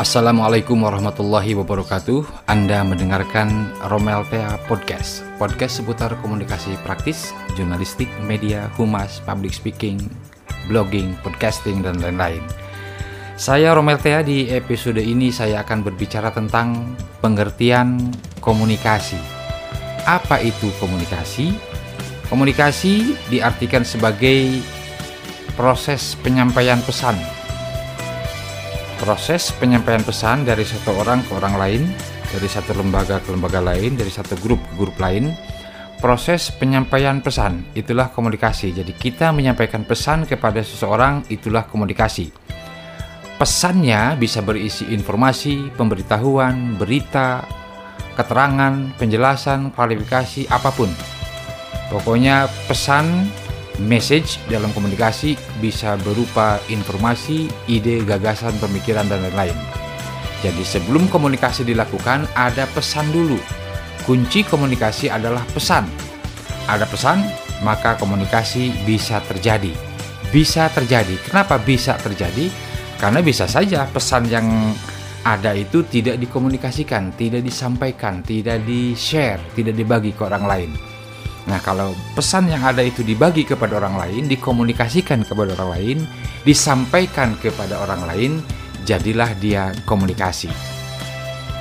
Assalamualaikum warahmatullahi wabarakatuh. Anda mendengarkan Romel Tea Podcast. Podcast seputar komunikasi praktis, jurnalistik, media, humas, public speaking, blogging, podcasting, dan lain-lain. Saya Romel Tea di episode ini saya akan berbicara tentang pengertian komunikasi. Apa itu komunikasi? Komunikasi diartikan sebagai proses penyampaian pesan proses penyampaian pesan dari satu orang ke orang lain, dari satu lembaga ke lembaga lain, dari satu grup ke grup lain. Proses penyampaian pesan itulah komunikasi. Jadi kita menyampaikan pesan kepada seseorang itulah komunikasi. Pesannya bisa berisi informasi, pemberitahuan, berita, keterangan, penjelasan, klarifikasi, apa pun. Pokoknya pesan Message dalam komunikasi bisa berupa informasi, ide, gagasan, pemikiran, dan lain-lain. Jadi sebelum komunikasi dilakukan, ada pesan dulu. Kunci komunikasi adalah pesan. Ada pesan, maka komunikasi bisa terjadi. Bisa terjadi. Kenapa bisa terjadi? Karena bisa saja pesan yang ada itu tidak dikomunikasikan, tidak disampaikan, tidak di-share, tidak dibagi ke orang lain. Nah, kalau pesan yang ada itu dibagi kepada orang lain, dikomunikasikan kepada orang lain, disampaikan kepada orang lain, jadilah dia komunikasi.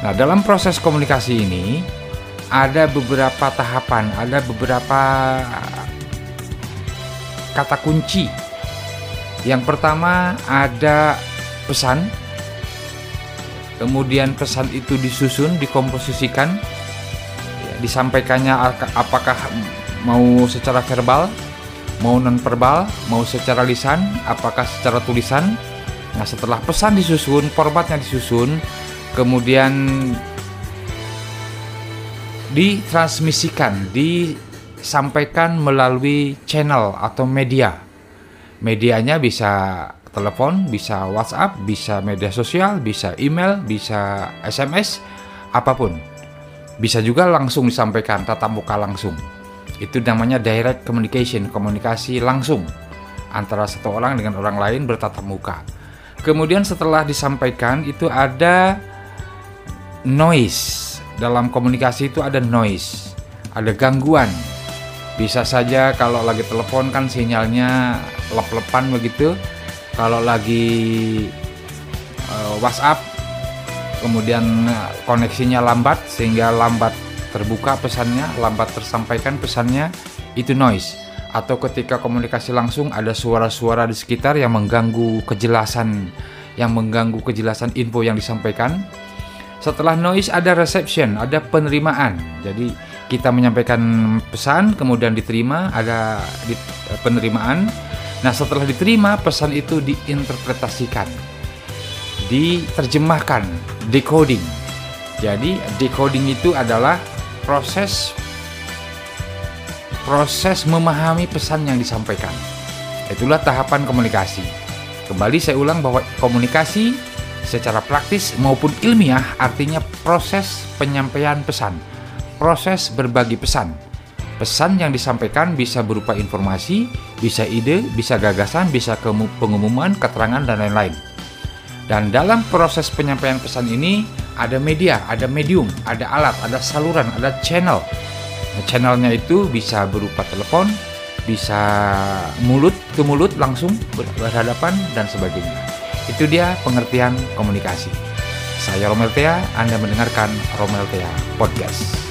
Nah, dalam proses komunikasi ini ada beberapa tahapan, ada beberapa kata kunci. Yang pertama ada pesan, kemudian pesan itu disusun, dikomposisikan, disampaikannya apakah mau secara verbal, mau non verbal, mau secara lisan, apakah secara tulisan. Nah, setelah pesan disusun, formatnya disusun, kemudian ditransmisikan, disampaikan melalui channel atau media. Medianya bisa telepon, bisa WhatsApp, bisa media sosial, bisa email, bisa SMS, apa pun. Bisa juga langsung disampaikan tatap muka langsung. Itu namanya direct communication, komunikasi langsung antara satu orang dengan orang lain bertatap muka. Kemudian setelah disampaikan itu ada noise. Dalam komunikasi itu ada noise, ada gangguan. Bisa saja kalau lagi telepon kan sinyalnya lep-lepan begitu. Kalau lagi uh, WhatsApp kemudian eh, koneksinya lambat sehingga lambat terbuka pesannya, lambat tersampaikan pesannya, itu noise. Atau ketika komunikasi langsung ada suara-suara di sekitar yang mengganggu kejelasan yang mengganggu kejelasan info yang disampaikan. Setelah noise ada reception, ada penerimaan. Jadi kita menyampaikan pesan kemudian diterima, ada eh, penerimaan. Nah, setelah diterima pesan itu diinterpretasikan diterjemahkan, decoding. Jadi decoding itu adalah proses proses memahami pesan yang disampaikan. Itulah tahapan komunikasi. Kembali saya ulang bahwa komunikasi secara praktis maupun ilmiah artinya proses penyampaian pesan, proses berbagi pesan. Pesan yang disampaikan bisa berupa informasi, bisa ide, bisa gagasan, bisa pengumuman, keterangan, dan lain-lain. Dan dalam proses penyampaian pesan ini ada media, ada medium, ada alat, ada saluran, ada channel. Nah, channelnya itu bisa berupa telepon, bisa mulut ke mulut langsung berhadapan dan sebagainya. Itu dia pengertian komunikasi. Saya Romel Tea, Anda mendengarkan Romel Tea Podcast.